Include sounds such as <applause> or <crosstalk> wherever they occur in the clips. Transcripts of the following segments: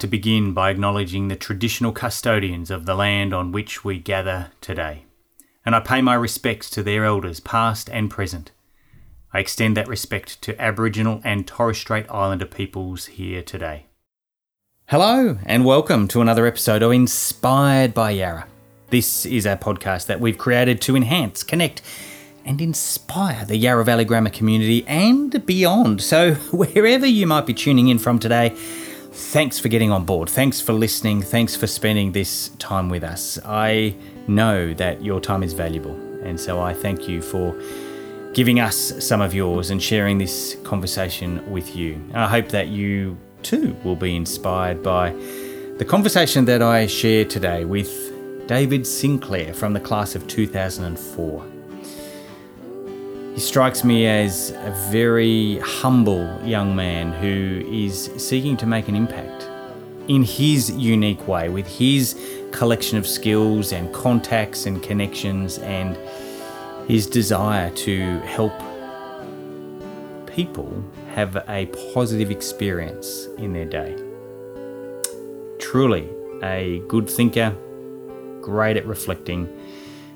like to begin by acknowledging the traditional custodians of the land on which we gather today, and I pay my respects to their elders, past and present. I extend that respect to Aboriginal and Torres Strait Islander peoples here today. Hello, and welcome to another episode of Inspired by Yarra. This is our podcast that we've created to enhance, connect, and inspire the Yarra Valley Grammar community and beyond. So, <laughs> wherever you might be tuning in from today, thanks for getting on board. Thanks for listening. Thanks for spending this time with us. I know that your time is valuable, and so I thank you for giving us some of yours and sharing this conversation with you. I hope that you too will be inspired by the conversation that I share today with David Sinclair from the class of 2004. He strikes me as a very humble young man who is seeking to make an impact in his unique way with his collection of skills and contacts and connections and his desire to help people have a positive experience in their day. Truly a good thinker, great at reflecting,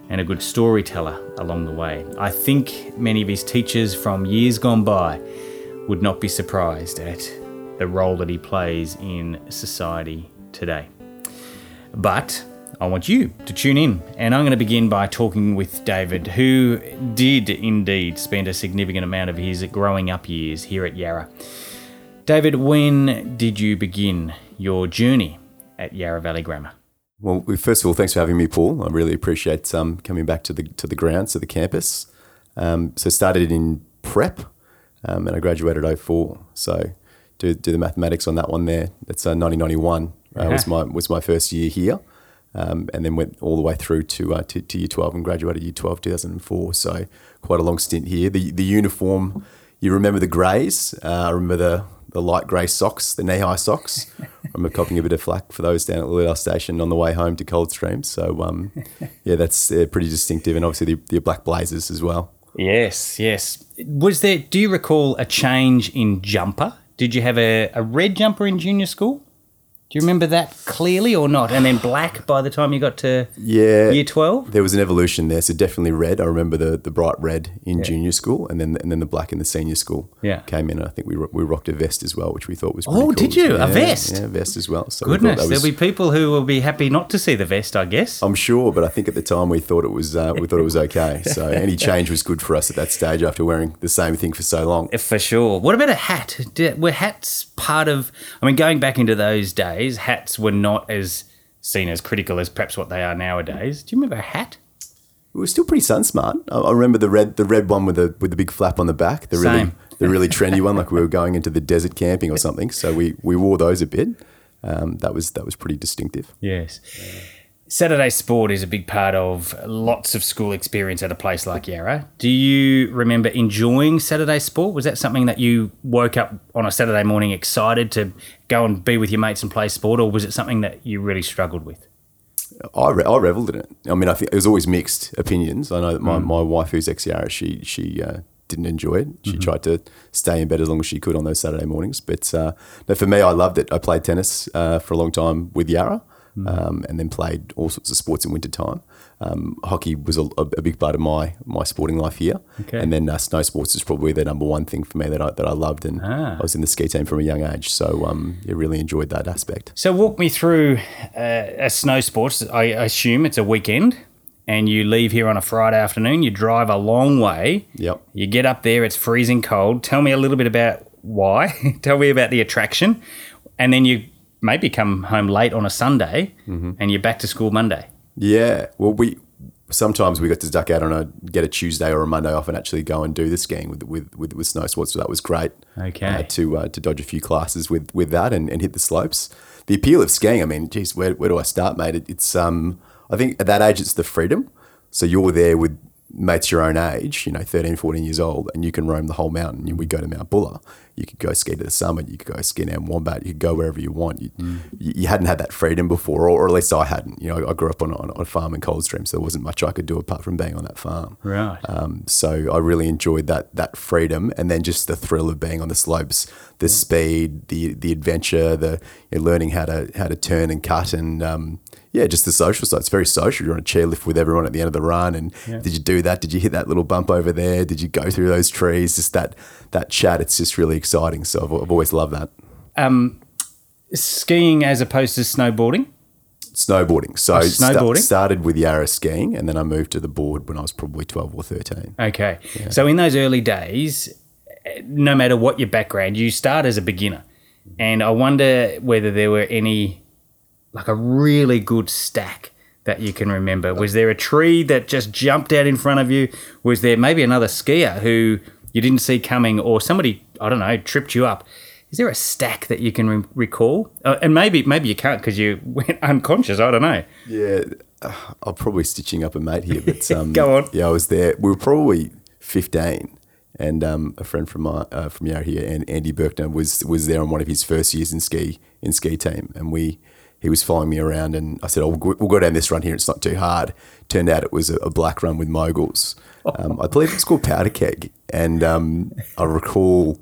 and a good storyteller along the way. I think many of his teachers from years gone by would not be surprised at the role that he plays in society today. But I want you to tune in, and I'm going to begin by talking with David, who did indeed spend a significant amount of his growing up years here at Yarra. David, when did you begin your journey at Yarra Valley Grammar? Well, first of all, thanks for having me, Paul. I really appreciate um, coming back to the to the grounds, to the campus. Um, so started in prep, um, and I graduated 04. So do, do the mathematics on that one there. That's uh, 1991 uh, uh-huh. was my was my first year here, um, and then went all the way through to, uh, to, to year 12 and graduated year 12 2004. So quite a long stint here. The the uniform, you remember the greys. Uh, I remember the the light grey socks, the knee high socks. <laughs> I'm copying a bit of flack for those down at Lilydale Station on the way home to Coldstream. So, um, <laughs> yeah, that's uh, pretty distinctive. And obviously the, the black blazers as well. Yes, yes. Was there, do you recall a change in jumper? Did you have a, a red jumper in junior school? Do you remember that clearly or not? And then black by the time you got to yeah, year twelve. There was an evolution there, so definitely red. I remember the, the bright red in yeah. junior school, and then and then the black in the senior school. Yeah. came in. I think we we rocked a vest as well, which we thought was oh, cool. Oh, did you yeah, a vest? Yeah, vest as well. So Goodness, we there'll be people who will be happy not to see the vest. I guess. I'm sure, but I think at the time we thought it was uh, we thought it was okay. So <laughs> any change was good for us at that stage after wearing the same thing for so long. For sure. What about a hat? Were hats part of? I mean, going back into those days, hats were not as seen as critical as perhaps what they are nowadays. Do you remember a hat? It was still pretty sun smart. I, remember the red the red one with the with the big flap on the back. The Same. really the really trendy one, like we were going into the desert camping or something. So we we wore those a bit. Um, that was that was pretty distinctive. Yes. Saturday sport is a big part of lots of school experience at a place like Yarra. Do you remember enjoying Saturday sport? Was that something that you woke up on a Saturday morning excited to go and be with your mates and play sport, or was it something that you really struggled with? I, re- I reveled in it. I mean, I think there's always mixed opinions. I know that my, mm. my wife, who's ex Yarra, she she uh, didn't enjoy it. She mm-hmm. tried to stay in bed as long as she could on those Saturday mornings. But uh, no, for me, I loved it. I played tennis uh, for a long time with Yarra mm. um, and then played all sorts of sports in winter time. Um, hockey was a, a, big part of my my sporting life here, okay. and then uh, snow sports is probably the number one thing for me that I that I loved, and ah. I was in the ski team from a young age, so um, yeah, really enjoyed that aspect. So walk me through uh, a snow sports. I assume it's a weekend and you leave here on a Friday afternoon, you drive a long way. Yep. You get up there, it's freezing cold. Tell me a little bit about why. <laughs> Tell me about the attraction. And then you maybe come home late on a Sunday mm-hmm. and you're back to school Monday. Yeah. Well, we sometimes we got to duck out on a get a Tuesday or a Monday off and actually go and do the skiing with with with, with snow sports. So that was great. Okay. Uh, to uh, to dodge a few classes with with that and, and hit the slopes. The appeal of skiing. I mean, geez, where where do I start, mate? It, it's um, I think at that age it's the freedom. So you're there with mates your own age, you know, 13, 14 years old, and you can roam the whole mountain. We go to Mount Buller. You could go ski to the summit. You could go ski down Wombat. You could go wherever you want. You, you, you hadn't had that freedom before, or, or, at least I hadn't. You know, I grew up on, on, on, a farm in Coldstream, so there wasn't much I could do apart from being on that farm. Right. Um, so I really enjoyed that that freedom, and then just the thrill of being on the slopes, the speed, the the adventure, the you know, learning how to how to turn and cut, and um, yeah, just the social side. It's very social. You're on a chairlift with everyone at the end of the run, and yeah. did you do that? Did you hit that little bump over there? Did you go through those trees? Just that that chat. It's just really exciting. So I've, I've always loved that. Um, skiing as opposed to snowboarding. Snowboarding. So oh, snowboarding. St- started with Yarra skiing, and then I moved to the board when I was probably twelve or thirteen. Okay. Yeah. So in those early days, no matter what your background, you start as a beginner, and I wonder whether there were any like a really good stack that you can remember? Was there a tree that just jumped out in front of you? Was there maybe another skier who you didn't see coming, or somebody I don't know tripped you up? Is there a stack that you can re- recall? Uh, and maybe maybe you can't because you <laughs> went unconscious. I don't know. Yeah, uh, I'm probably stitching up a mate here, but <laughs> um, go on. Yeah, I was there. We were probably 15, and um, a friend from my uh, from Yarra here, and Andy Berkner was was there on one of his first years in ski in ski team, and we he was following me around, and I said, "Oh, we'll go, down this run here. It's not too hard." Turned out it was a, black run with moguls. Um, I believe it's called Powder Keg, and um, I recall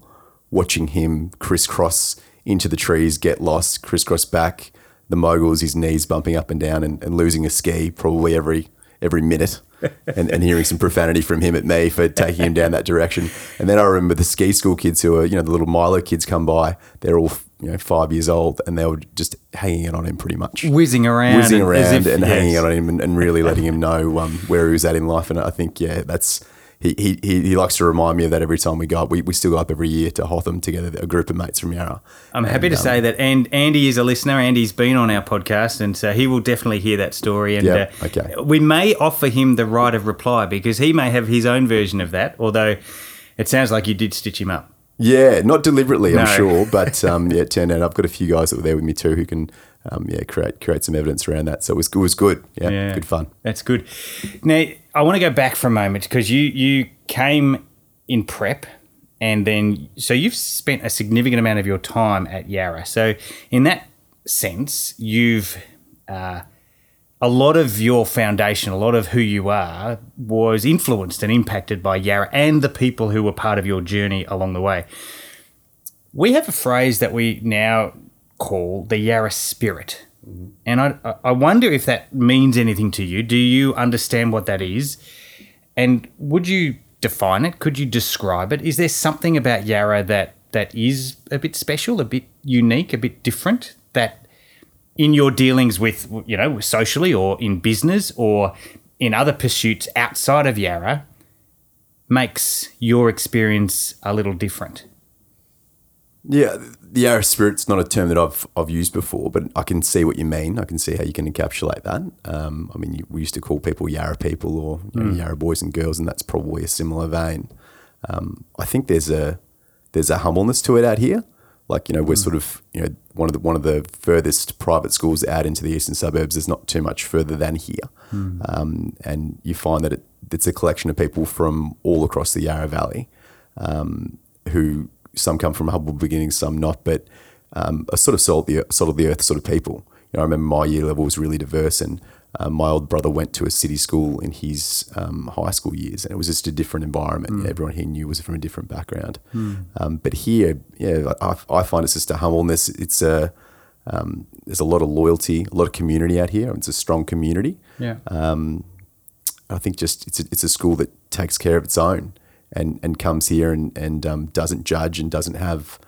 watching him crisscross into the trees, get lost, crisscross back, the moguls, his knees bumping up and down, and, and losing a ski probably every every minute. <laughs> and, and, hearing some profanity from him at me for taking him down that direction. And then I remember the ski school kids who are, you know, the little Milo kids come by. They're all you know five years old, and they were just hanging it on him pretty much, whizzing around, whizzing around, if, and yes. hanging it on him, and, and really letting him <laughs> know um, where he was at in life. And I think yeah, that's. He, he, he likes to remind me of that every time we go up. We, we still go up every year to Hotham together, a group of mates from Yarra. I'm happy and, to um, say that and Andy is a listener. Andy's been on our podcast, and so he will definitely hear that story. And yeah, uh, okay. we may offer him the right of reply because he may have his own version of that, although it sounds like you did stitch him up. Yeah, not deliberately, I'm sure, but <laughs> um, yeah, it turned out I've got a few guys that were there with me too who can um, yeah create create some evidence around that. So it was it was good. Yeah, yeah, good fun. That's good. Now I want to go back for a moment because you you came in prep and then so you've spent a significant amount of your time at Yarra. So in that sense, you've uh, a lot of your foundation, a lot of who you are, was influenced and impacted by Yarra and the people who were part of your journey along the way. We have a phrase that we now call the Yarra spirit. Mm-hmm. And I, I wonder if that means anything to you. Do you understand what that is? And would you define it? Could you describe it? Is there something about Yarra that, that is a bit special, a bit unique, a bit different that in your dealings with, you know, socially or in business or in other pursuits outside of Yarra makes your experience a little different? Yeah, the Yarra spirit's not a term that I've I've used before, but I can see what you mean. I can see how you can encapsulate that. Um, I mean, we used to call people Yarra people or you know, mm. Yarra boys and girls, and that's probably a similar vein. Um, I think there's a there's a humbleness to it out here. Like you know, we're mm. sort of you know one of the one of the furthest private schools out into the eastern suburbs. There's not too much further than here, mm. um, and you find that it, it's a collection of people from all across the Yarra Valley, um, who some come from humble beginnings, some not, but um, a sort of salt the salt of the earth sort of people. You know, I remember my year level was really diverse, and um, my old brother went to a city school in his um, high school years, and it was just a different environment. Mm. Everyone he knew was from a different background. Mm. Um, but here, yeah, I, I, find it's just a humbleness. It's a um, there's a lot of loyalty, a lot of community out here. It's a strong community. Yeah. Um, I think just it's a, it's a school that takes care of its own and and comes here and and um, doesn't judge and doesn't have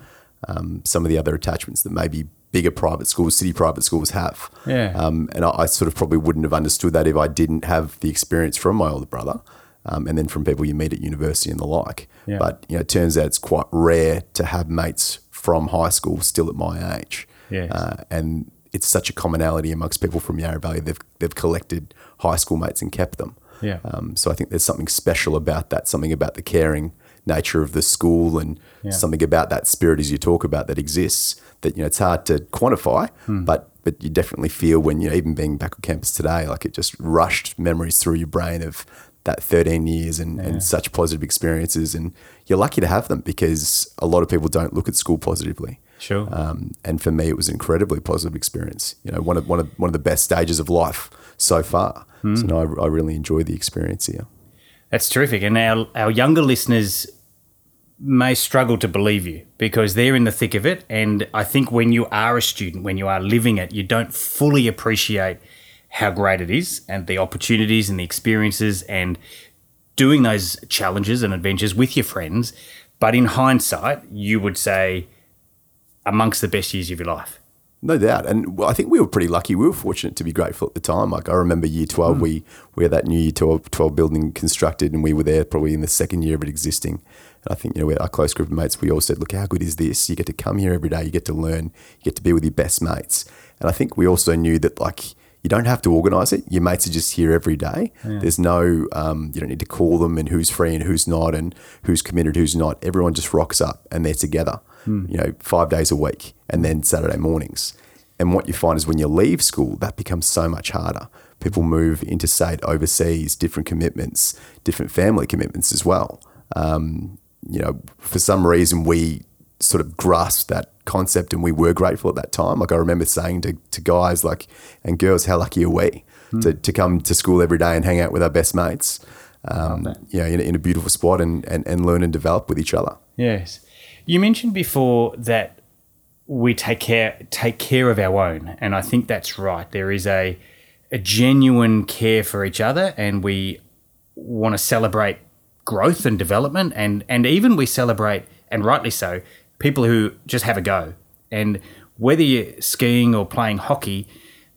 some of the other attachments that maybe bigger private schools, city private schools have. Yeah. Um, and I, I, sort of probably wouldn't have understood that if I didn't have the experience from my older brother. Um, and then from people you meet at university and the like. Yeah. But you know, it turns out it's quite rare to have mates from high school still at my age. Yes. Uh, and it's such a commonality amongst people from Yarra Valley. They've they've collected high school mates and kept them. Yeah. Um, so I think there's something special about that. Something about the caring nature of the school and yeah. something about that spirit as you talk about that exists that you know it's hard to quantify, hmm. but but you definitely feel when you know even being back on campus today, like it just rushed memories through your brain of that 13 years and, and such positive experiences. And you're lucky to have them because a lot of people don't look at school positively. Sure. Um, and for me, it was an incredibly positive experience. You know, one of one of one of the best stages of life so far. Hmm. So no, I, I really enjoyed the experience here. That's terrific. And our, our younger listeners may struggle to believe you because they're in the thick of it. And I think when you are a student, when you are living it, you don't fully appreciate how great it is and the opportunities and the experiences and doing those challenges and adventures with your friends. But in hindsight, you would say amongst the best years of your life. No doubt, and well, I think we were pretty lucky. We were fortunate to be grateful at the time. Like I remember year twelve, hmm. we we had that new year 12, 12 building constructed, and we were there probably in the second year of it existing. And I think you know we our close group of mates. We all said, "Look, how good is this? You get to come here every day. You get to learn. You get to be with your best mates." And I think we also knew that like you don't have to organise it. Your mates are just here every day. There's no um, you don't need to call them and who's free and who's not and who's committed, who's not. Everyone just rocks up and they're together. You know, five days a week, and then Saturday mornings. And what you find is when you leave school, that becomes so much harder. People move interstate, overseas, different commitments, different family commitments as well. Um, you know, for some reason, we sort of grasped that concept and we were grateful at that time. Like I remember saying to, to guys like and girls, how lucky are we to, to come to school every day and hang out with our best mates, um, you know, in, in a beautiful spot and, and, and learn and develop with each other. Yes. You mentioned before that we take care take care of our own, and I think that's right. There is a a genuine care for each other, and we want to celebrate growth and development, and and even we celebrate, and rightly so, people who just have a go. And whether you're skiing or playing hockey,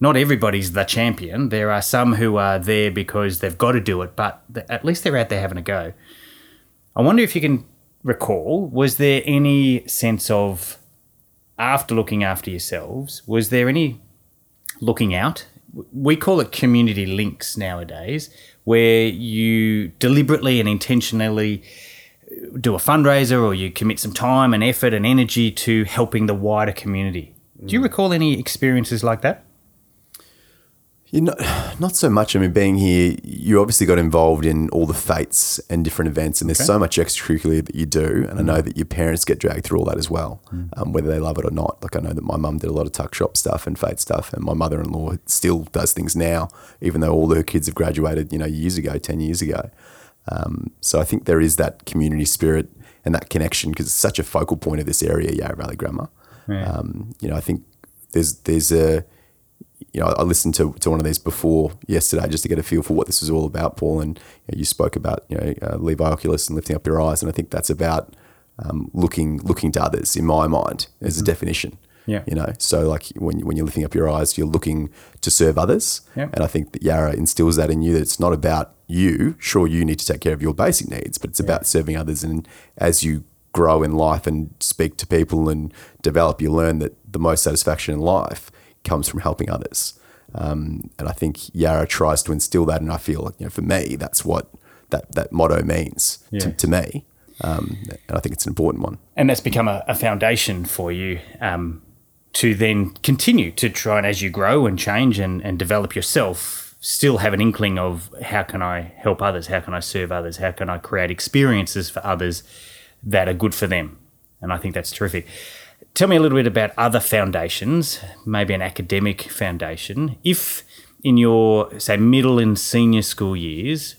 not everybody's the champion. There are some who are there because they've got to do it, but at least they're out there having a go. I wonder if you can recall, was there any sense of, after looking after yourselves, was there any looking out? We call it community links nowadays, where you deliberately and intentionally do a fundraiser or you commit some time and effort and energy to helping the wider community. Do you mm. recall any experiences like that? You know, <sighs> not so much. I mean, being here, you obviously got involved in all the fetes and different events, and there's so much extracurricular that you do. And I mm. know that your parents get dragged through all that as well, mm. um, whether they love it or not. Like I know that my mum did a lot of tuck shop stuff and fete stuff, and my mother-in-law still does things now, even though all her kids have graduated, you know, years ago, ten years ago. Um, so I think there is that community spirit and that connection because it's such a focal point of this area, Yarra Valley Grammar. Um, you know, I think there's there's a you know, I listened to, to one of these before yesterday just to get a feel for what this was all about, Paul. And you, know, you spoke about you know uh, Levavi Oculos and lifting up your eyes, and I think that's about um, looking looking to others in my mind as a definition. Yeah. You know, so like when when you're lifting up your eyes, you're looking to serve others, Yeah. and I think that Yarra instills that in you that it's not about you. Sure, you need to take care of your basic needs, but it's about serving others. And as you grow in life and speak to people and develop, you learn that the most satisfaction in life comes from helping others. Um, and I think Yarra tries to instill that, and I feel like you know, for me, that's what that that motto means to, to me, um, and I think it's an important one. and that's become a, a foundation for you um, to then continue to try and as you grow and change and, and develop yourself still have an inkling of how can i help others? How can i serve others? How can i create experiences for others that are good for them? And i think that's terrific. Tell me a little bit about other foundations maybe an academic foundation. If in your say middle and senior school years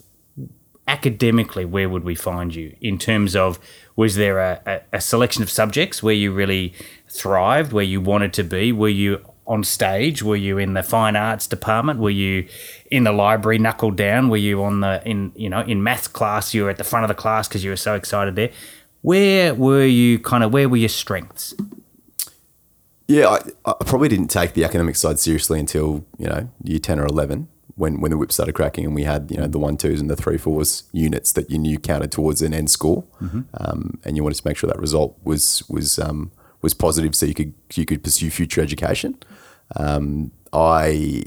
academically, where would we find you in terms of was there a, a, a selection of subjects where you really thrived, where you wanted to be? Were you on stage? Were you in the fine arts department? Were you in the library, knuckled down? Were you on the in you know in maths class? You were at the front of the class because you were so excited there. Where were you? Kind of where were your strengths? Yeah, I, I probably didn't take the academic side seriously until you know year ten or eleven when when the whip started cracking and we had you know the one twos and the three fours units that you knew counted towards an end score, um, and you wanted to make sure that result was was um, was positive so you could you could pursue future education. Um, I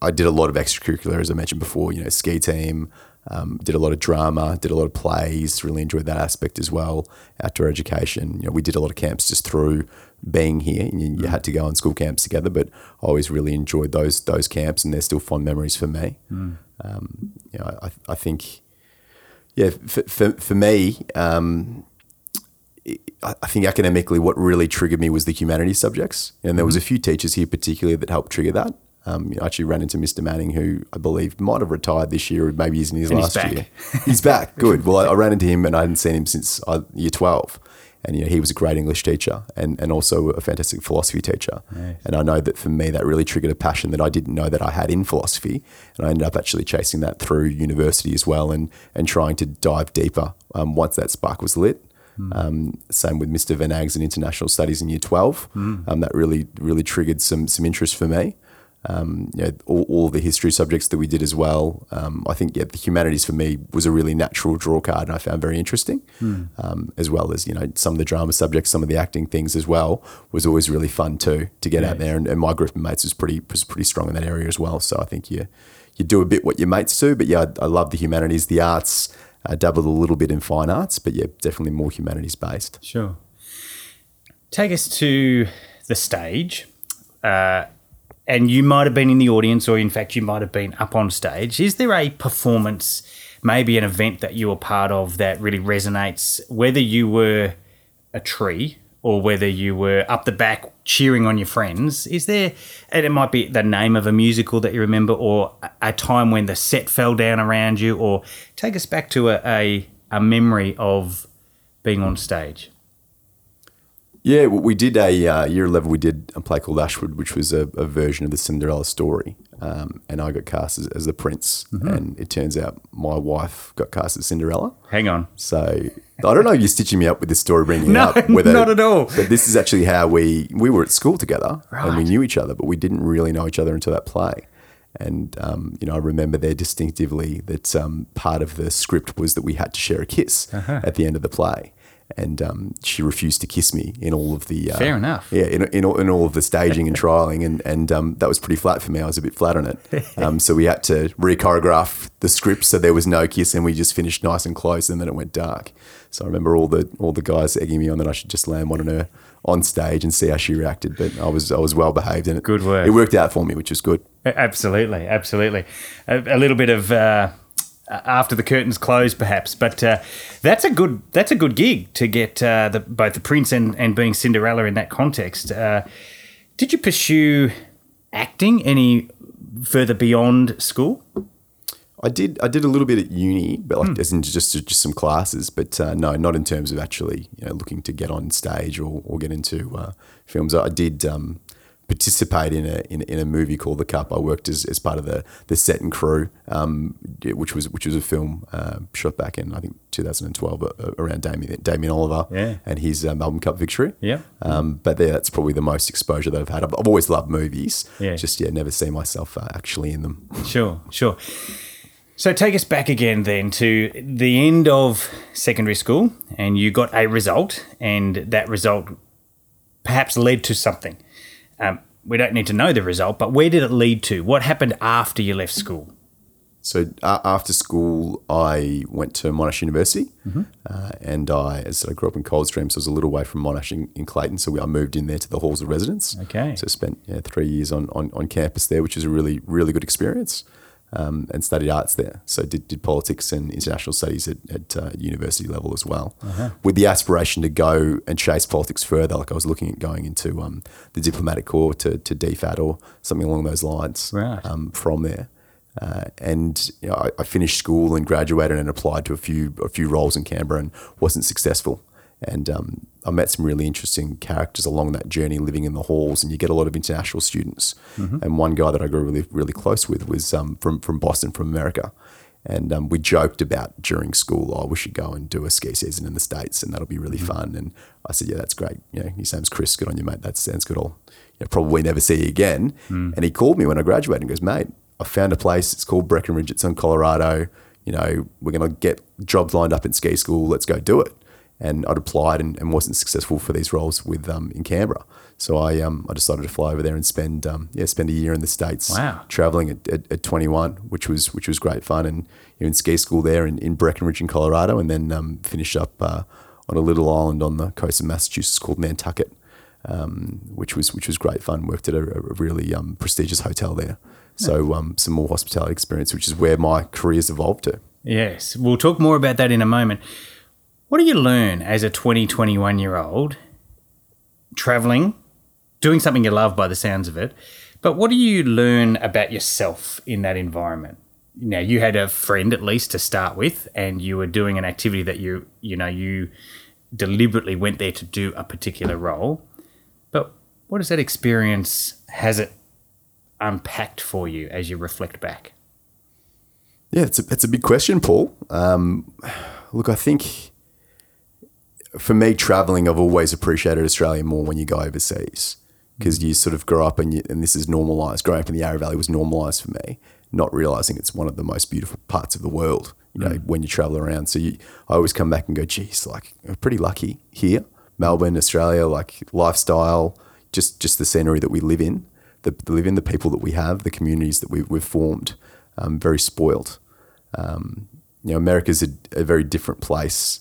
I did a lot of extracurricular, as I mentioned before. You know, ski team. Um, did a lot of drama, did a lot of plays. Really enjoyed that aspect as well. Outdoor education. You know, we did a lot of camps just through being here. You, you had to go on school camps together, but I always really enjoyed those those camps, and they're still fond memories for me. Um, you know, I, I think Yeah, for, for, for me, um, I I think academically, what really triggered me was the humanities subjects, and there was a few teachers here particularly that helped trigger that. Um, you know, I actually ran into Mr. Manning, who I believe might have retired this year, or maybe he's in his And he's last back. year. <laughs> He's back. Good. Well, I, I ran into him, and I hadn't seen him since uh, year twelve. And you know, he was a great English teacher, and, and also a fantastic philosophy teacher. And I know that for me, that really triggered a passion that I didn't know that I had in philosophy. And I ended up actually chasing that through university as well, and and trying to dive deeper um, once that spark was lit. Um, same with Mr. Van Ag's in international studies in year 12. Um, that really, really triggered some, some interest for me. Um, you know, all, all the history subjects that we did as well. Um, I think, yeah, the humanities for me was a really natural draw card and I found very interesting. Um, as well as, you know, some of the drama subjects, some of the acting things as well was always really fun too, to get out there. And, and my group of mates was pretty, was pretty strong in that area as well. So I think you, you do a bit what your mates do, but yeah, I, I love the humanities, the arts, I dabbled a little bit in fine arts, but yeah, definitely more humanities based. Sure. Take us to the stage. Uh, and you might have been in the audience, or in fact, you might have been up on stage. Is there a performance, maybe an event that you were part of that really resonates, whether you were a tree or whether you were up the back cheering on your friends? Is there, and it might be the name of a musical that you remember, or a- time when the set fell down around you, or take us back to a, a, a memory of being on stage? Yeah, well, we did a uh, year eleven. We did a play called Ashwood, which was a, a version of the Cinderella story, um, and I got cast as, as the prince. Mm-hmm. And it turns out my wife got cast as Cinderella. Hang on. So I don't know if you're stitching me up with this story, bringing No, it up. Whether, not at all. But this is actually how we we were at school together, and we knew each other, but we didn't really know each other until that play. And um, you know, I remember there distinctively that um, part of the script was that we had to share a kiss Uh-huh. at the end of the play. And um, she refused to kiss me in all of the uh, Fair enough. yeah, in, in, all, in all of the staging and trialing, and and um, that was pretty flat for me. I was a bit flat on it, <laughs> um, so we had to re-choreograph the script so there was no kiss, and we just finished nice and close, and then it went dark. So I remember all the all the guys egging me on that I should just land one on her on stage and see how she reacted. But I was I was well behaved, and it, Good work. It worked out for me, which was good. Absolutely, absolutely. A, a little bit of uh, after the curtains close, perhaps, but uh, that's a good that's a good gig to get uh, the, both the prince and, and being Cinderella in that context. Uh, did you pursue acting any further beyond school? I did. I did a little bit at uni, but Hmm. like as in just just some classes. But uh, no, not in terms of actually you know looking to get on stage or, or get into uh, films. I did um, participate in a in, in a movie called The Cup. I worked as, as part of the the set and crew, um, which was which was a film uh, shot back in I think 2012 uh, around Damien Damien Oliver Yeah. and his uh, Melbourne Cup victory. Yeah. Um, but yeah, that's probably the most exposure that I've had. I've, I've always loved movies. Yeah. Just yeah, never see myself uh, actually in them. <laughs> Sure, sure. So take us back again then to the end of secondary school, and you got a result, and that result perhaps led to something. Um, we don't need to know the result, but where did it lead to? What happened after you left school? So uh, after school, I went to Monash University, Mm-hmm. uh, and I, as I I grew up in Coldstream, so I was a little way from Monash in, in Clayton. So we, I moved in there to the halls of residence. Okay. So spent yeah, three years on, on, on campus there, which was a really really good experience, um, and studied arts there. So did, did politics and international studies at, at uh, university level as well, Uh-huh. with the aspiration to go and chase politics further. Like I was looking at going into um, the diplomatic corps to, to DFAT or something along those lines Right. um, from there. Uh, and you know, I, I finished school and graduated and applied to a few a few roles in Canberra and wasn't successful. And um, I met some really interesting characters along that journey, living in the halls, and you get a lot of international students. And one guy that I grew really really close with was um, from from Boston, from America. And um, we joked about during school, oh, we should go and do a ski season in the States and that'll be really fun. And I said, yeah, that's great. You know, his name's Chris. Good on you, mate. That sounds good. I'll you know, probably never see you again. And he called me when I graduated and goes, mate, I found a place. It's called Breckenridge. It's in Colorado. You know, we're going to get jobs lined up in ski school. Let's go do it. And I'd applied and, and wasn't successful for these roles with um, in Canberra. So I um, I decided to fly over there and spend um, yeah spend a year in the states Wow. traveling at, at, at 21, which was which was great fun, and you know, in ski school there in, in Breckenridge in Colorado, and then um, finished up uh, on a little island on the coast of Massachusetts called Nantucket, um, which was which was great fun. Worked at a, a really um, prestigious hotel there, so um, some more hospitality experience, which is where my career's evolved to. Yes, we'll talk more about that in a moment. What do you learn as a 20, 21 year old traveling, doing something you love by the sounds of it? But what do you learn about yourself in that environment? Now, you had a friend at least to start with, and you were doing an activity that you, you know, you deliberately went there to do a particular role. But what does that experience, has it unpacked for you as you reflect back? Yeah, it's a, it's a big question, Paul. Um, look, I think for me, traveling, I've always appreciated Australia more when you go overseas because you sort of grow up and, you, and this is normalized. Growing up in the Yarra Valley was normalized for me, not realizing it's one of the most beautiful parts of the world. You know, when you travel around. So you, I always come back and go, geez, like I'm pretty lucky here, Melbourne, Australia, like lifestyle, just just the scenery that we live in, the live in, the people that we have, the communities that we, we've formed. Um, very spoiled. Um, you know, America's a, a very different place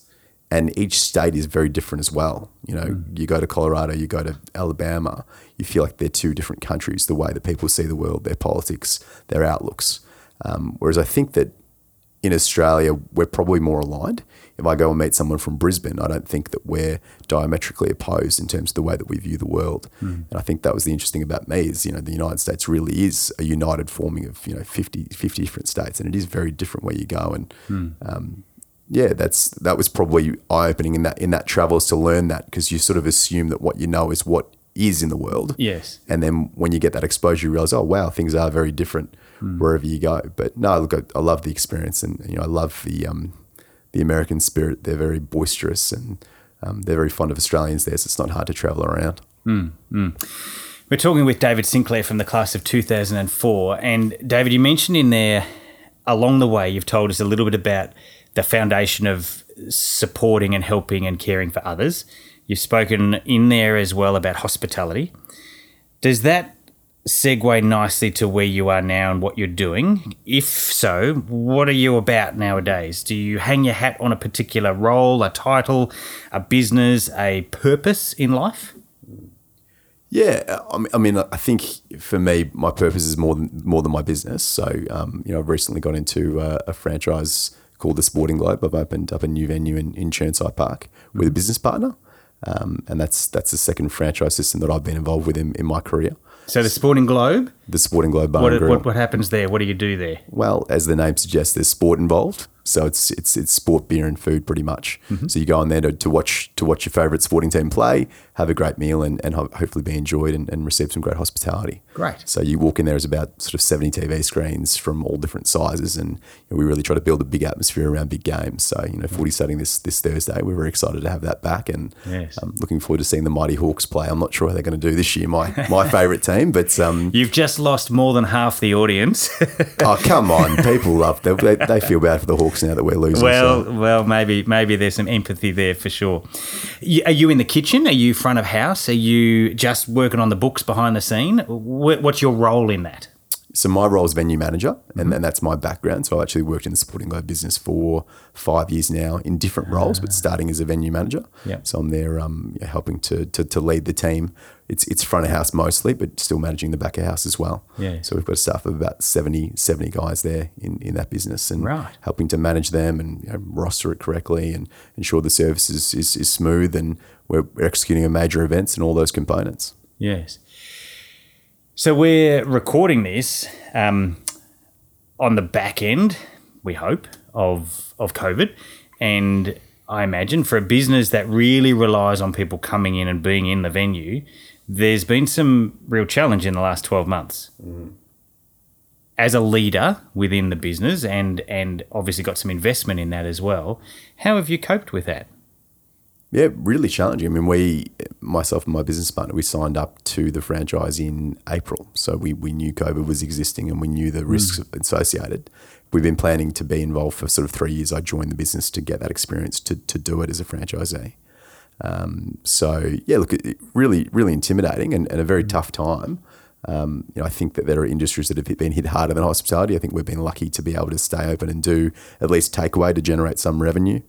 and each state is very different as well. You know, mm. you go to Colorado, you go to Alabama, you feel like they're two different countries. The way that people see the world, their politics, their outlooks. Um, whereas I think that in Australia, we're probably more aligned. If I go and meet someone from Brisbane, I don't think that we're diametrically opposed in terms of the way that we view the world. Mm. And I think that was the interesting about me is, you know, the United States really is a united forming of, you know, 50, 50 different states. And it is very different where you go. And, mm. um, yeah, that's that was probably eye opening in that in that travels to learn that because you sort of assume that what you know is what is in the world. Yes. And then when you get that exposure, you realize, oh wow, things are very different mm. wherever you go. But no, look, I, I, love the experience, and you know, I love the um, the American spirit. They're very boisterous, and um, they're very fond of Australians there. So it's not hard to travel around. Mm. Mm. We're talking with David Sinclair from the class of 2004, and David, you mentioned in there along the way, you've told us a little bit about the foundation of supporting and helping and caring for others. You've spoken in there as well about hospitality. Does that segue nicely to where you are now and what you're doing? If so, what are you about nowadays? Do you hang your hat on a particular role, a title, a business, a purpose in life? Yeah, I mean, I think for me, my purpose is more than more than my business. So, um, you know, I've recently got into a, a franchise called the Sporting Globe. I've opened up a new venue in, in Chirnside Park with a mm-hmm. business partner. Um, and that's that's the second franchise system that I've been involved with in, in my career. So the Sporting Globe, the Sporting Globe Bar what, what, what happens there? What do you do there? Well, as the name suggests, there's sport involved. So it's it's it's sport, beer, and food pretty much. Mm-hmm. So you go on there to, to watch to watch your favourite sporting team play, have a great meal, and, and hopefully be enjoyed and, and receive some great hospitality. Great. So you walk in there's about sort of 70 TV screens from all different sizes, and you know, we really try to build a big atmosphere around big games. So you know, footy starting this this Thursday, we're very excited to have that back, and yes. um, looking forward to seeing the Mighty Hawks play. I'm not sure how they're going to do this year. My my favourite team, but um, <laughs> you've just lost more than half the audience. oh come on, people love they, they, they feel bad for the Hawks now that we're losing. Well, well, so. well, maybe maybe there's some empathy there for sure. Are you in the kitchen? Are you front of house? Are you just working on the books behind the scene? What's your role in that? So my role is venue manager, and, mm-hmm. that's my background. So I actually worked in the Sporting Globe business for five years now in different roles, but ah. starting as a venue manager. Yeah. So I'm there um, helping to, to, to lead the team. It's it's front of house mostly, but still managing the back of house as well. Yeah. So we've got a staff of about 70, 70 guys there in, in that business, and right. helping to manage them and you know, roster it correctly and ensure the service is, is, is smooth and we're executing a major events and all those components. Yes. So we're recording this um, on the back end, we hope, of of COVID, and I imagine for a business that really relies on people coming in and being in the venue, there's been some real challenge in the last twelve months. Mm. As a leader within the business, and and obviously got some investment in that as well, how have you coped with that? Yeah, really challenging. I mean, we, myself and my business partner, we signed up to the franchise in April. So we, we knew COVID was existing and we knew the risks mm. associated. We've been planning to be involved for sort of three years. I joined the business to get that experience to, to do it as a franchisee. Um, so, yeah, look, really, really intimidating and, and a very mm. tough time. Um, you know, I think that there are industries that have been hit harder than hospitality. I think we've been lucky to be able to stay open and do at least takeaway to generate some revenue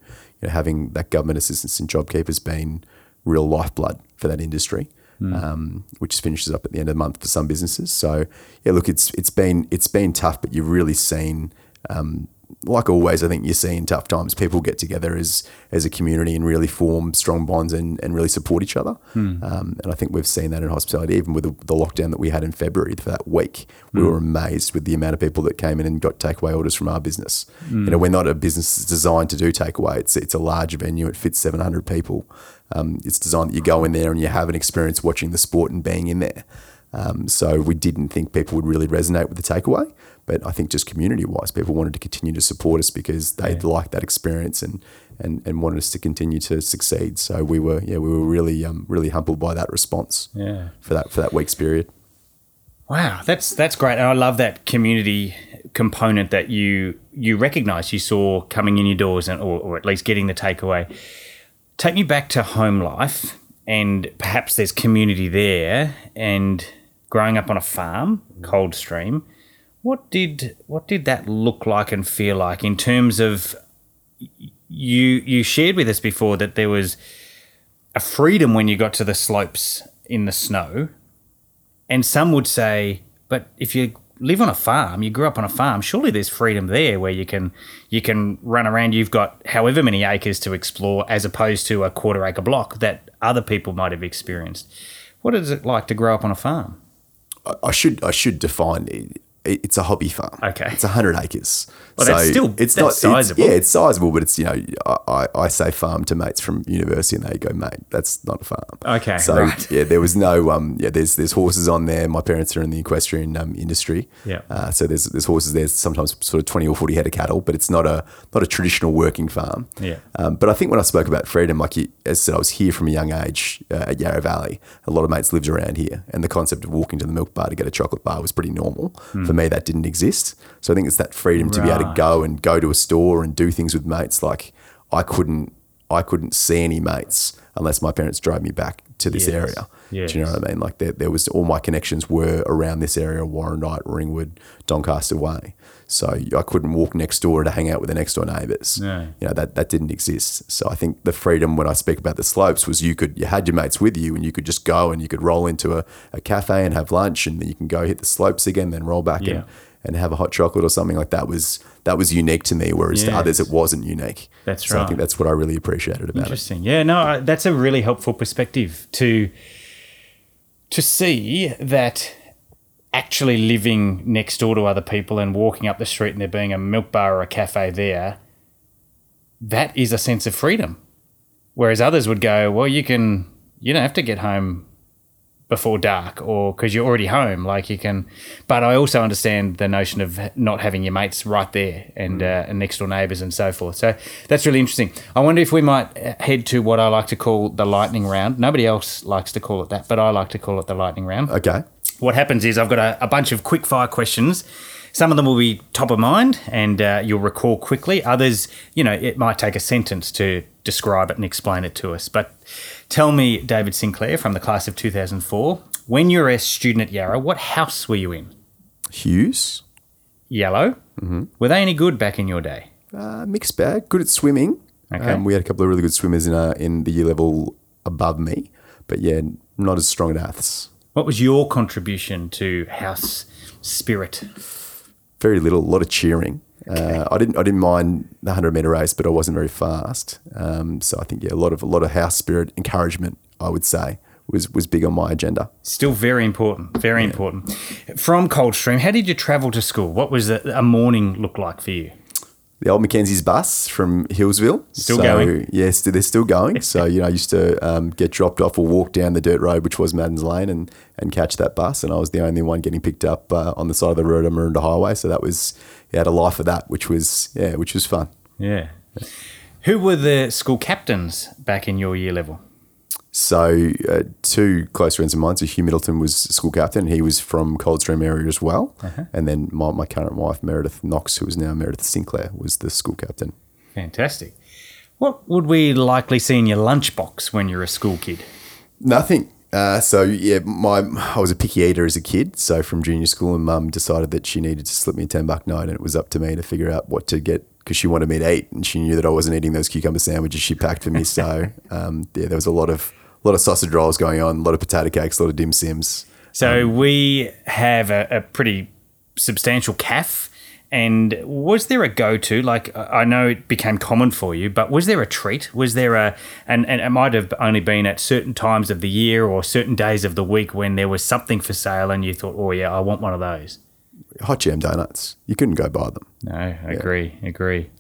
you know, having that government assistance in JobKeeper has been real lifeblood for that industry, mm. um, which finishes up at the end of the month for some businesses. So yeah, look, it's it's been it's been tough, but you've really seen um, like always, I think you see in tough times, people get together as as a community and really form strong bonds and, and really support each other. Um, and I think we've seen that in hospitality, even with the, the lockdown that we had in February for that week. We were amazed with the amount of people that came in and got takeaway orders from our business. You know, we're not a business that's designed to do takeaway. It's it's a large venue. It fits seven hundred people. Um, it's designed that you go in there and you have an experience watching the sport and being in there. Um, so we didn't think people would really resonate with the takeaway, but I think just community wise, people wanted to continue to support us because they liked that experience and, and and wanted us to continue to succeed. So we were yeah we were really um, really humbled by that response Yeah. for that for that week's period. Wow, that's that's great, and I love that community component that you you recognise you saw coming in your doors, and or, or at least getting the takeaway. Take me back to home life, and perhaps there's community there, and growing up on a farm, Coldstream. What did what did that look like and feel like in terms of you you shared with us before that there was a freedom when you got to the slopes in the snow and some would say, but if you live on a farm, you grew up on a farm, surely there's freedom there where you can you can run around. You've got however many acres to explore, as opposed to a quarter acre block that other people might have experienced. What is it like to grow up on a farm? I, should I should define. It's a hobby farm. Okay. it's hundred acres. Well, that's still- it's that's not sizable. It's, yeah, it's sizable, but it's you know I, I, say farm to mates from university, and they go mate. That's not a farm. Okay, so right. yeah, there was no um yeah there's there's horses on there. My parents are in the equestrian um, industry. Yeah. Uh, so there's there's horses there. Sometimes sort of twenty or forty head of cattle, but it's not a not a traditional working farm. Yeah. Um, but I think when I spoke about freedom, like you, as I said, I was here from a young age uh, at Yarra Valley. A lot of mates lived around here, and the concept of walking to the milk bar to get a chocolate bar was pretty normal. For me, that didn't exist. So I think it's that freedom to be able to go and go to a store and do things with mates. Like I couldn't, I couldn't see any mates unless my parents drove me back to this Yes. area. Do you know what I mean? Like there, there was all my connections were around this area: Warrandyte, Ringwood, Doncaster Way. So I couldn't walk next door to hang out with the next door neighbours. No. You know that that didn't exist. So I think the freedom when I speak about the slopes was you could you had your mates with you and you could just go and you could roll into a, a cafe and have lunch and then you can go hit the slopes again, then roll back Yeah. and, and have a hot chocolate or something like that was that was unique to me, whereas to others it wasn't unique. That's right. I think that's what I really appreciated about it. Interesting. Yeah, no, I- that's a really helpful perspective to to see that actually living next door to other people and walking up the street and there being a milk bar or a cafe there, that is a sense of freedom. Whereas others would go, well, you can you don't have to get home before dark or because you're already home like you can but i also understand the notion of not having your mates right there and, uh, and next door neighbors and so forth. So that's really interesting. I wonder if we might uh, head to what i like to call the lightning round. Nobody else likes to call it that but i like to call it the lightning round. Okay. What happens is I've got a, a bunch of quick fire questions. Some of them will be top of mind and uh, you'll recall quickly. Others, you know, it might take a sentence to describe it and explain it to us. But tell me, David Sinclair from the class of 2004, when you were a student at Yarra, what house were you in? Hughes. Yellow. Mm-hmm. Were they any good back in your day? Uh, mixed bag. Good at swimming. Okay. Um, we had a couple of really good swimmers in uh, in the year level above me, but yeah, not as strong at aths. What was your contribution to house spirit? Very little. A lot of cheering. Uh, I didn't I didn't mind the hundred meter race, but I wasn't very fast. Um, so I think yeah, a lot of a lot of house spirit encouragement. I would say was was big on my agenda. Still very important, very important. From Coldstream, how did you travel to school? What was a, a morning look like for you? The old Mackenzie's bus from Healesville. Still so, going? Yes, they're still going. so, <laughs> you know, I used to um, get dropped off or walk down the dirt road, which was Madden's Lane, and, and catch that bus. And I was the only one getting picked up uh, on the side of the road on Maroondah Highway. So that was, yeah, had a life of that, which was, yeah, which was fun. Yeah. Who were the school captains back in your year level? So, uh, two close friends of mine. So, Hugh Middleton was school captain. He was from Coldstream area as well. And then my, my current wife, Meredith Knox, who is now Meredith Sinclair, was the school captain. Fantastic. What would we likely see in your lunchbox when you're a school kid? Nothing. Uh, so yeah, my I was a picky eater as a kid. So from junior school, and mum decided that she needed to slip me a ten buck note, and it was up to me to figure out what to get because she wanted me to eat, and she knew that I wasn't eating those cucumber sandwiches she packed for me. <laughs> So um, yeah, there was a lot of a lot of sausage rolls going on, a lot of potato cakes, a lot of dim sims. So um, we have a, a pretty substantial calf, And was there a go-to? Like I know it became common for you, but was there a treat? Was there a and, and it might have only been at certain times of the year or certain days of the week when there was something for sale and you thought, oh yeah, I want one of those. Hot jam donuts. You couldn't go buy them. No, I agree, agree.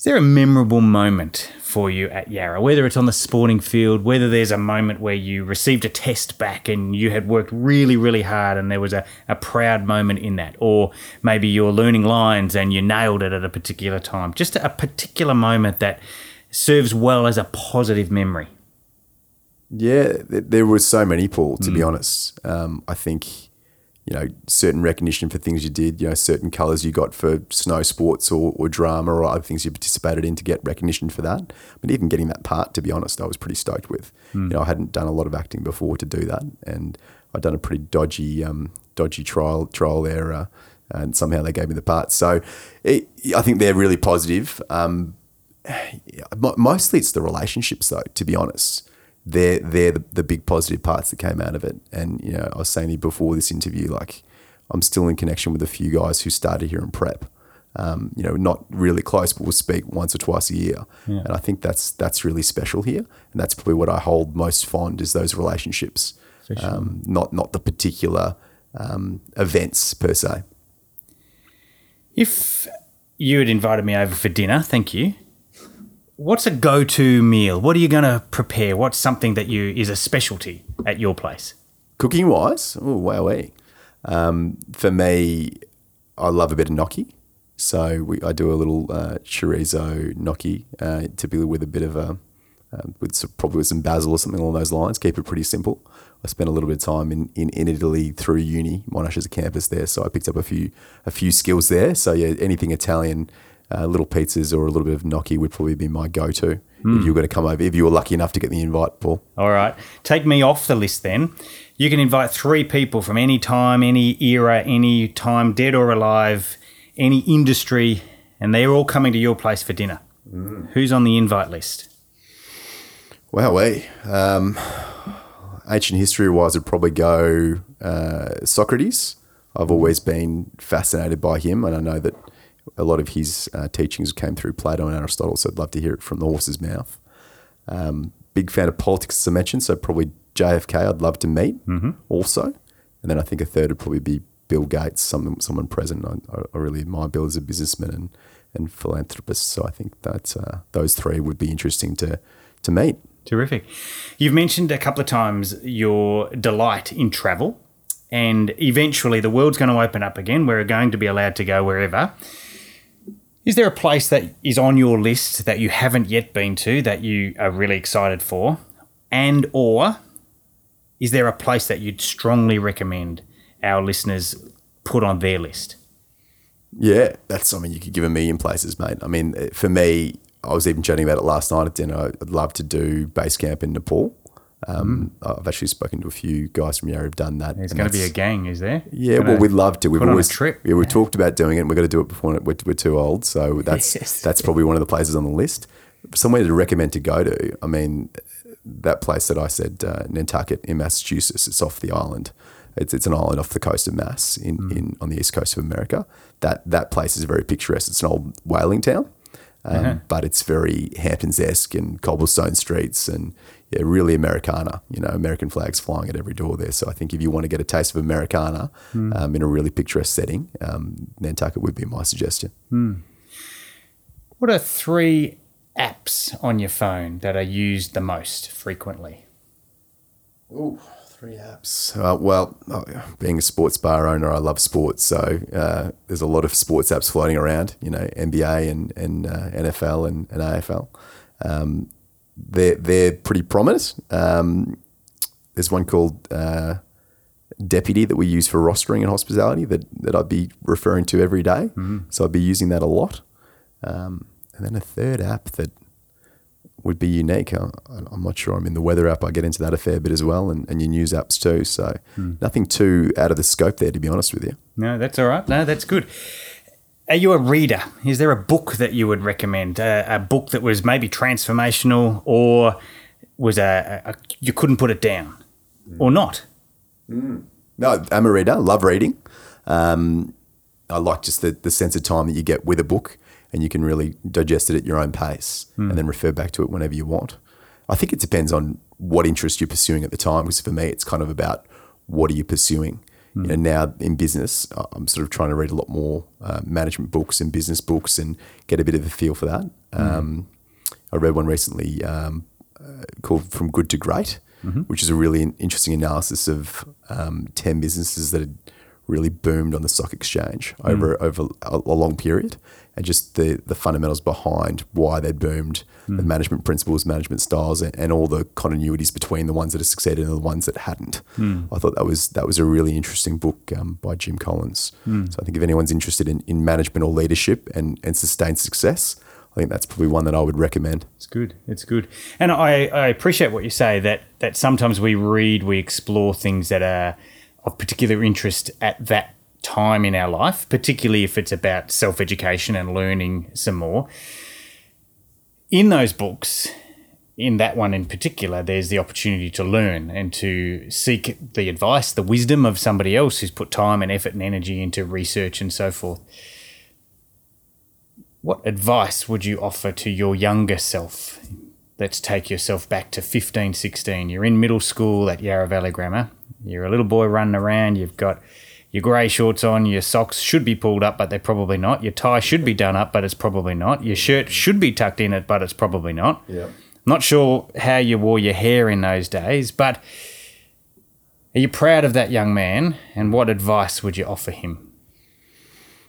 Is there a memorable moment for you at Yarra, whether it's on the sporting field, whether there's a moment where you received a test back and you had worked really, really hard and there was a, a proud moment in that, or maybe you're learning lines and you nailed it at a particular time? Just a particular moment that serves well as a positive memory. Yeah, there were so many, Paul. To be honest, um, I think you know certain recognition for things you did. You know, certain colours you got for snow sports or, or drama or other things you participated in to get recognition for that. But even getting that part, to be honest, I was pretty stoked with. You know, I hadn't done a lot of acting before to do that, and I'd done a pretty dodgy, um, dodgy trial trial there, uh, and somehow they gave me the part. So it, I think they're really positive. Um, <sighs> mostly it's the relationships though to be honest they're they're the, the big positive parts that came out of it. And you know i was saying before this interview like i'm still in connection with a few guys who started here in prep. Um, you know not really close but we'll speak once or twice a year. And i think that's that's really special here. And that's probably what i hold most fond is those relationships. Um, not not the particular um, events per se. If you had invited me over for dinner, thank you. What's a go-to meal? What are you going to prepare? What's something that you is a specialty at your place? Cooking wise, oh wow, um, for me, I love a bit of gnocchi. So we, I do a little uh, chorizo gnocchi, uh, typically with a bit of a, uh, with some, probably with some basil or something along those lines. Keep it pretty simple. I spent a little bit of time in, in, in Italy through uni. Monash is a campus there, so I picked up a few a few skills there. So yeah, anything Italian, uh, little pizzas or a little bit of gnocchi would probably be my go to if you were going to come over. If you were lucky enough to get the invite, Paul. All right. Take me off the list then. You can invite three people from any time, any era, any time, dead or alive, any industry, and they're all coming to your place for dinner. Who's on the invite list? Wow, we um, ancient history wise, would probably go uh, Socrates. I've always been fascinated by him, and I know that a lot of his uh, teachings came through Plato and Aristotle. So I'd love to hear it from the horse's mouth. Um, big fan of politics, as I mentioned, so probably JFK. I'd love to meet also, and then I think a third would probably be Bill Gates, someone someone present. I, I really admire Bill as a businessman and and philanthropist. So I think that uh, those three would be interesting to to meet. Terrific. You've mentioned a couple of times your delight in travel, and eventually the world's going to open up again. We're going to be allowed to go wherever. Is there a place that is on your list that you haven't yet been to that you are really excited for? And or is there a place that you'd strongly recommend our listeners put on their list? Yeah, that's something you could give a million places, mate. I mean, for me, I was even chatting about it last night at dinner. I'd love to do base camp in Nepal. Um, I've actually spoken to a few guys from Yarra who've done that. There's going to be a gang, is there? Yeah, well, we'd love to. We've put on a always trip. Yeah, we've talked about doing it. and We've got to do it before we're, we're too old. So <laughs> that's Yes. that's probably one of the places on the list. Somewhere to recommend to go to. I mean, that place that I said, uh, Nantucket in Massachusetts. It's off the island. It's, it's an island off the coast of Mass in, Hmm. in on the east coast of America. That that place is very picturesque. It's an old whaling town, um, Uh-huh. but it's very Hamptons esque and cobblestone streets and yeah, really Americana. You know, American flags flying at every door there. So I think if you want to get a taste of Americana Hmm. um, in a really picturesque setting, um, Nantucket would be my suggestion. What are three apps on your phone that are used the most frequently? Three apps. Uh, well, uh, being a sports bar owner, I love sports. So uh, there's a lot of sports apps floating around. You know, NBA and and uh, NFL and, and AFL. Um, they're they're pretty prominent. Um, there's one called uh, Deputy that we use for rostering and hospitality that that I'd be referring to every day. So I'd be using that a lot. Um, and then a third app that would be unique. I, I'm not sure. I'm in the weather app. I get into that a fair bit as well, and, and your news apps too. So nothing too out of the scope there, to be honest with you. No, that's all right. No, that's good. Are you a reader? Is there a book that you would recommend? A, a book that was maybe transformational, or was a, a, you couldn't put it down, hmm. or not? Hmm. No, I'm a reader. Love reading. Um, I like just the, the sense of time that you get with a book and you can really digest it at your own pace hmm. and then refer back to it whenever you want. I think it depends on what interest you're pursuing at the time. Because for me, it's kind of about what are you pursuing. You know, now in business, I'm sort of trying to read a lot more uh, management books and business books and get a bit of a feel for that. Um, I read one recently um, uh, called From Good to Great, which is a really interesting analysis of um, 10 businesses that had really boomed on the stock exchange hmm. over over a, a long period, and just the the fundamentals behind why they boomed, hmm. the management principles, management styles, and, and all the continuities between the ones that have succeeded and the ones that hadn't. Hmm. I thought that was that was a really interesting book um, by Jim Collins. So I think if anyone's interested in, in management or leadership and and sustained success, I think that's probably one that I would recommend. It's good. It's good. And I, I appreciate what you say that that sometimes we read, we explore things that are of particular interest at that time in our life, particularly if it's about self education and learning some more. In those books, in that one in particular, there's the opportunity to learn and to seek the advice, the wisdom of somebody else who's put time and effort and energy into research and so forth. What advice would you offer to your younger self? Let's take yourself back to 15, 16. You're in middle school at Yarra Valley Grammar. You're a little boy running around. You've got your grey shorts on. Your socks should be pulled up, but they're probably not. Your tie should be done up, but it's probably not. Your shirt should be tucked in it, but it's probably not. Yeah. Not sure how you wore your hair in those days, but are you proud of that young man? And what advice would you offer him?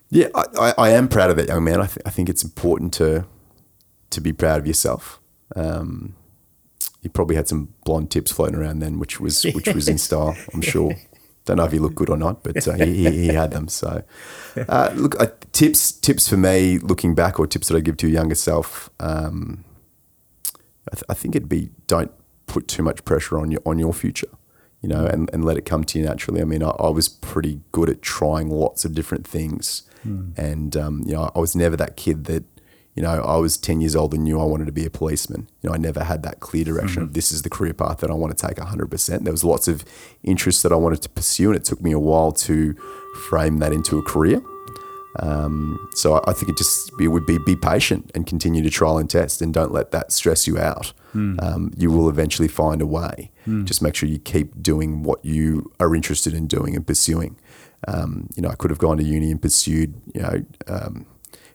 Yeah, I, I, I am proud of that young man. I, th- I think it's important to to be proud of yourself. Um, he probably had some blonde tips floating around then, which was which was in style. <laughs> I'm sure. Don't know if he looked good or not, but uh, he, he, had them. So, <laughs> uh, look, uh, tips tips for me looking back, or tips that I give to your younger self. Um, I, th- I think it'd be don't put too much pressure on your on your future, you know, and, and let it come to you naturally. I mean, I, I was pretty good at trying lots of different things, and um, you know, I was never that kid that you know I was ten years old and knew I wanted to be a policeman. You know, I never had that clear direction of this is the career path that I want to take hundred percent. There was lots of interests that I wanted to pursue, and it took me a while to frame that into a career. Um, so I, I think it just it would be be patient and continue to trial and test, and don't let that stress you out. Um, you will eventually find a way. Just make sure you keep doing what you are interested in doing and pursuing. Um, you know, I could have gone to uni and pursued, you know, um,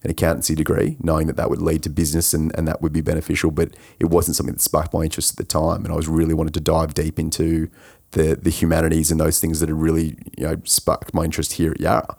an accountancy degree, knowing that that would lead to business and, and that would be beneficial. But it wasn't something that sparked my interest at the time, and I was really wanted to dive deep into the the humanities and those things that had really you know sparked my interest here at Yarra,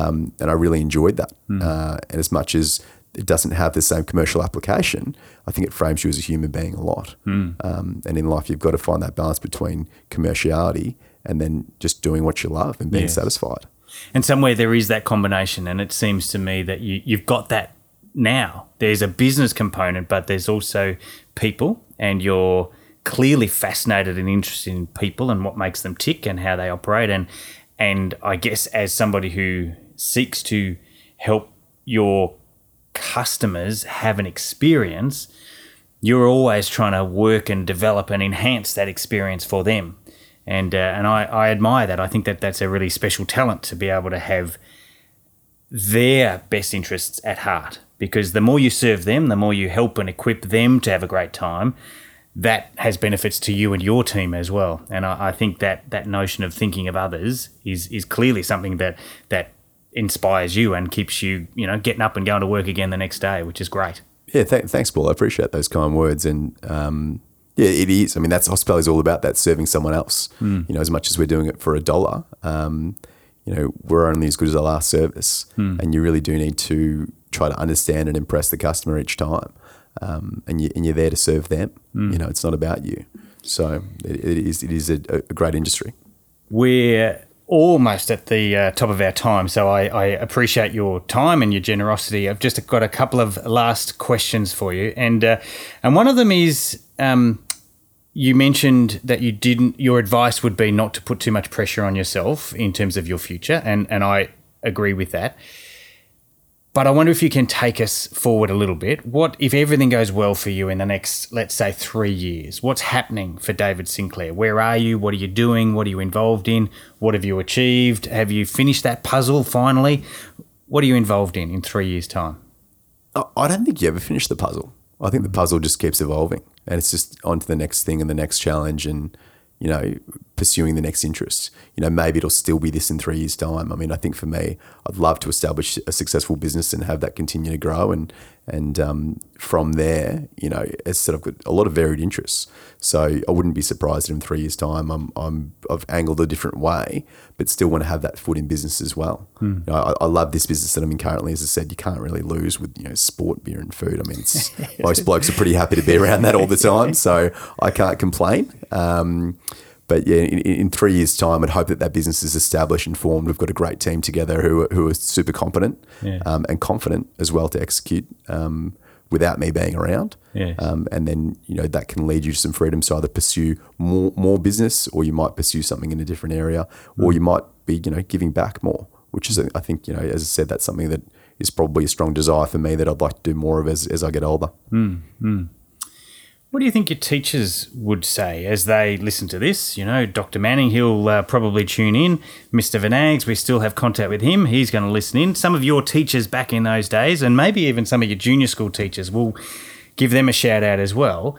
um, and I really enjoyed that. Uh, and as much as it doesn't have the same commercial application, I think it frames you as a human being a lot. Um, and in life, you've got to find that balance between commerciality and then just doing what you love and being Yes. satisfied. And somewhere there is that combination, and it seems to me that you, you've got that now. There's a business component, but there's also people, and you're clearly fascinated and interested in people and what makes them tick and how they operate. And and I guess as somebody who seeks to help your customers have an experience, you're always trying to work and develop and enhance that experience for them. And, uh, and I, I admire that. I think that that's a really special talent to be able to have their best interests at heart. Because the more you serve them, the more you help and equip them to have a great time, that has benefits to you and your team as well. And I, I think that that notion of thinking of others is is clearly something that that inspires you and keeps you, you know, getting up and going to work again the next day, which is great. Yeah, th- thanks, Paul. I appreciate those kind words. And um, yeah, it is. I mean, that's hospitality is all about that serving someone else. You know, as much as we're doing it for a dollar, um, you know, we're only as good as our last service, and you really do need to try to understand and impress the customer each time. Um, and, you, and you're there to serve them. You know, it's not about you. So it, it is. It is a, a great industry. We're almost at the uh, top of our time, so I, I appreciate your time and your generosity. I've just got a couple of last questions for you, and uh, and one of them is. Um, you mentioned that you didn't. Your advice would be not to put too much pressure on yourself in terms of your future, and and I agree with that. But I wonder if you can take us forward a little bit. What if everything goes well for you in the next, let's say, three years? What's happening for David Sinclair? Where are you? What are you doing? What are you involved in? What have you achieved? Have you finished that puzzle finally? what are you involved in in three years' time? I don't think you ever finish the puzzle. I think the puzzle just keeps evolving, and it's just on to the next thing and the next challenge, and you know, pursuing the next interest. You know, maybe it'll still be this in three years' time. I mean, I think for me, I'd love to establish a successful business and have that continue to grow, and and um, from there, you know, as I said, I've got a lot of varied interests. So I wouldn't be surprised if in three years' time I'm, I'm I've angled a different way, but still want to have that foot in business as well. You know, I, I love this business that I'm in currently. As I said, you can't really lose with you know sport, beer, and food. I mean, it's, <laughs> most blokes are pretty happy to be around that all the time, so I can't complain. Um, but yeah, in, in three years' time, I'd hope that that business is established and formed. We've got a great team together who are, who are super competent Yeah. um, and confident as well to execute um, without me being around. Um, and then you know that can lead you to some freedom to either pursue more more business, or you might pursue something in a different area, or you might be you know giving back more. Which is, I think, you know, as I said, that's something that is probably a strong desire for me that I'd like to do more of as, as I get older. What do you think your teachers would say as they listen to this? You know, Dr. Manning, he'll uh, probably tune in. Mr. Vanags, we still have contact with him. He's going to listen in. Some of your teachers back in those days, and maybe even some of your junior school teachers, will give them a shout out as well.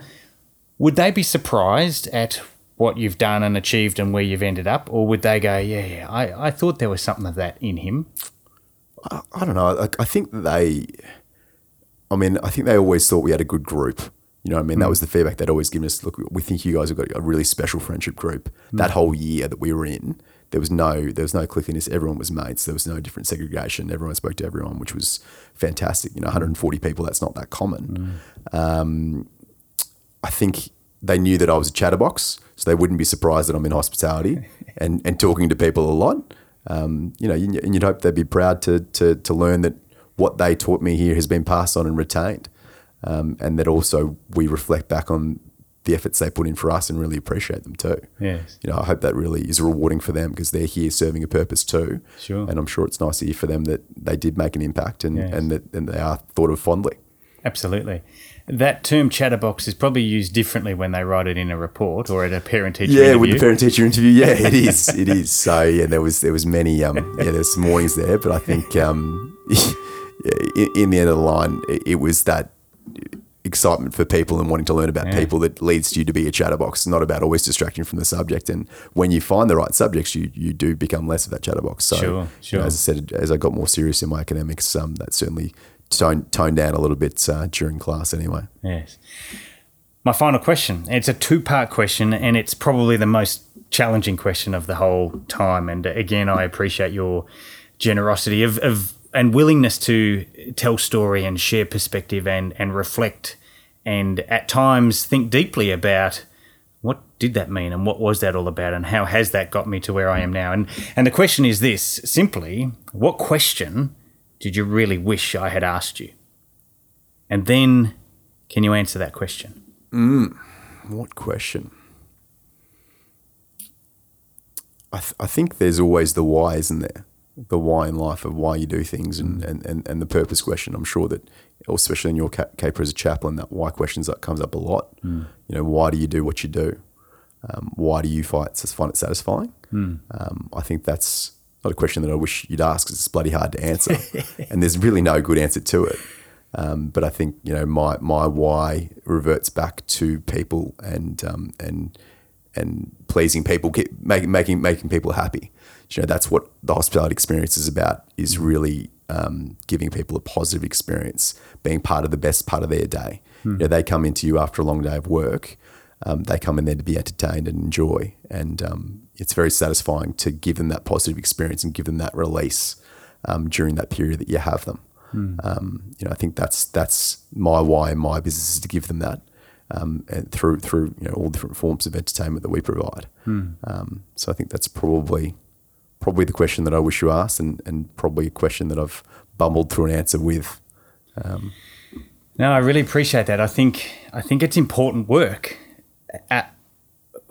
Would they be surprised at what you've done and achieved and where you've ended up? Or would they go, yeah, yeah, I, I thought there was something of that in him? I, I don't know. I, I think they, I mean, I think they always thought we had a good group. You know, what I mean, that was the feedback they'd always given us. Look, we think you guys have got a really special friendship group. That whole year that we were in, there was no, there was no cliquiness. Everyone was mates. There was no different segregation. Everyone spoke to everyone, which was fantastic. You know, 140 people. That's not that common. Um, I think they knew that I was a chatterbox, so they wouldn't be surprised that I'm in hospitality <laughs> and, and talking to people a lot. Um, you know, and and you'd hope they'd be proud to, to to learn that what they taught me here has been passed on and retained, um, and that also we reflect back on the efforts they put in for us and really appreciate them too. Yes. You know, I hope that really is rewarding for them because they're here serving a purpose too. Sure. And I'm sure it's nice to hear for them that they did make an impact and, Yes. and that and they are thought of fondly. Absolutely. That term chatterbox is probably used differently when they write it in a report or at a parent teacher Yeah, interview. with the parent teacher interview. Yeah, it <laughs> is. It is. So yeah, there was there was many um yeah there's some warnings there, but I think um <laughs> in, in the end of the line, it, it was that excitement for people and wanting to learn about Yeah. people that leads you to be a chatterbox. It's not about always distracting from the subject. And when you find the right subjects, you you do become less of that chatterbox. So Sure, you know, sure. as I said, as I got more serious in my academics, um, that certainly toned toned down a little bit uh, during class anyway. Yes. My final question. It's a two part question, and it's probably the most challenging question of the whole time. And again, I appreciate your generosity of, of and willingness to tell story and share perspective and, and reflect and at times think deeply about what did that mean and what was that all about and how has that got me to where I am now? And and the question is this simply, what question did you really wish I had asked you? And then can you answer that question? Mm, what question? I, th- I think there's always the why, isn't there? The why in life of why you do things and, and, and, and the purpose question. I'm sure that, especially in your caper as a chaplain, that why questions that comes up a lot. You know, why do you do what you do? Um, why do you fight, find it satisfying? Um, I think that's not a question that I wish you'd ask because it's bloody hard to answer. <laughs> and there's really no good answer to it. Um, but I think you know my my why reverts back to people and um, and and pleasing people, making making making people happy. You know that's what the hospitality experience is about. Is really um, giving people a positive experience, being part of the best part of their day. You know they come into you after a long day of work. Um, they come in there to be entertained and enjoy, and um, it's very satisfying to give them that positive experience and give them that release um, during that period that you have them. Um, you know, I think that's that's my why in my business is to give them that, um, and through through you know all different forms of entertainment that we provide. Um, so I think that's probably probably the question that I wish you asked, and and probably a question that I've bumbled through an answer with. No, I really appreciate that. I think I think it's important work at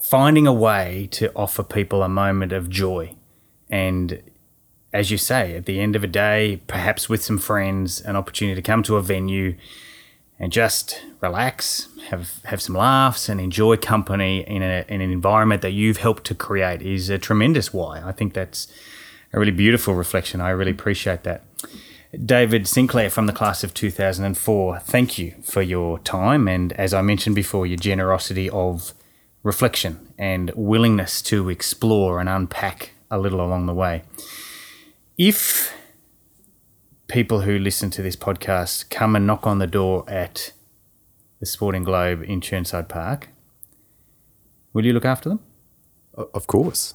finding a way to offer people a moment of joy. And as you say, at the end of a day, perhaps with some friends, an opportunity to come to a venue and just relax, have have some laughs and enjoy company in, a, in an environment that you've helped to create is a tremendous why. I think that's a really beautiful reflection. I really appreciate that. David Sinclair from the class of 2004, thank you for your time and, as I mentioned before, your generosity of reflection and willingness to explore and unpack a little along the way. If people who listen to this podcast come and knock on the door at the Sporting Globe in Chirnside Park, will you look after them? Of course.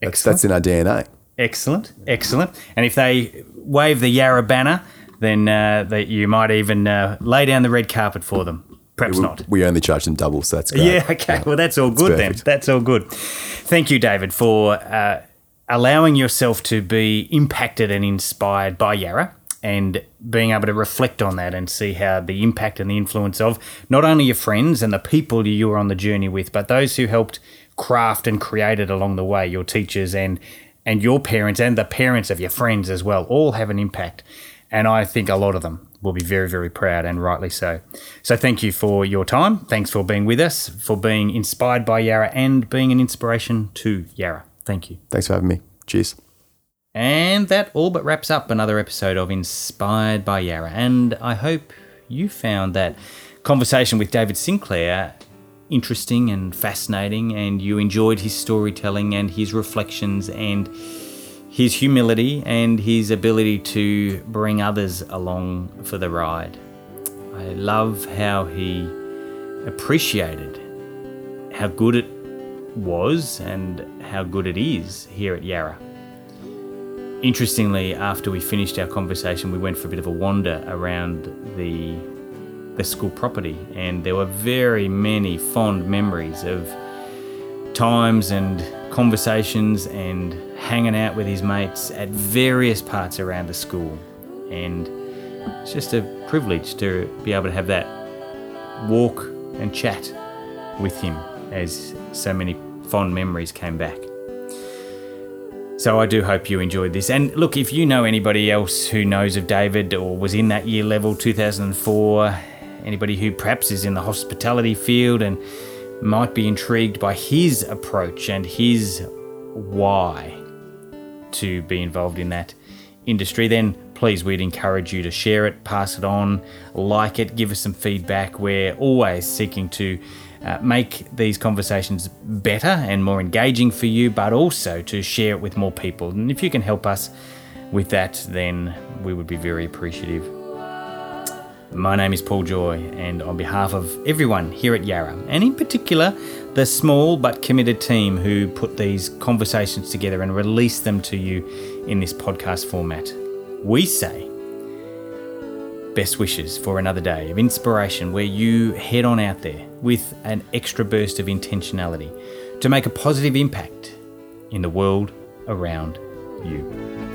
That's, Excellent. that's in our DNA. Excellent, excellent. And if they wave the Yarra banner, then uh, that you might even uh, lay down the red carpet for them. Perhaps we, not. we only charge them double, so that's great. Yeah, okay. Well, that's all good then. That's all good. Thank you, David, for uh, allowing yourself to be impacted and inspired by Yarra and being able to reflect on that and see how the impact and the influence of not only your friends and the people you were on the journey with, but those who helped craft and create it along the way, your teachers and and your parents and the parents of your friends as well, all have an impact. And I think a lot of them will be very, very proud and rightly so. So thank you for your time. Thanks for being with us, for being inspired by Yarra and being an inspiration to Yarra. Thank you. Thanks for having me. Cheers. And that all but wraps up another episode of Inspired by Yarra. And I hope you found that conversation with David Sinclair interesting and fascinating, and you enjoyed his storytelling and his reflections and his humility and his ability to bring others along for the ride. I love how he appreciated how good it was and how good it is here at Yarra. Interestingly, after we finished our conversation, we went for a bit of a wander around the the school property, and there were very many fond memories of times and conversations and hanging out with his mates at various parts around the school. And it's just a privilege to be able to have that walk and chat with him as so many fond memories came back. So I do hope you enjoyed this. And look, if you know anybody else who knows of David or was in that year level 2004, anybody who perhaps is in the hospitality field and might be intrigued by his approach and his why to be involved in that industry, then please we'd encourage you to share it, pass it on, like it, give us some feedback. We're always seeking to uh, make these conversations better and more engaging for you, but also to share it with more people. And if you can help us with that, then we would be very appreciative. My name is Paul Joy, and on behalf of everyone here at Yarra, and in particular the small but committed team who put these conversations together and release them to you in this podcast format, we say best wishes for another day of inspiration where you head on out there with an extra burst of intentionality to make a positive impact in the world around you.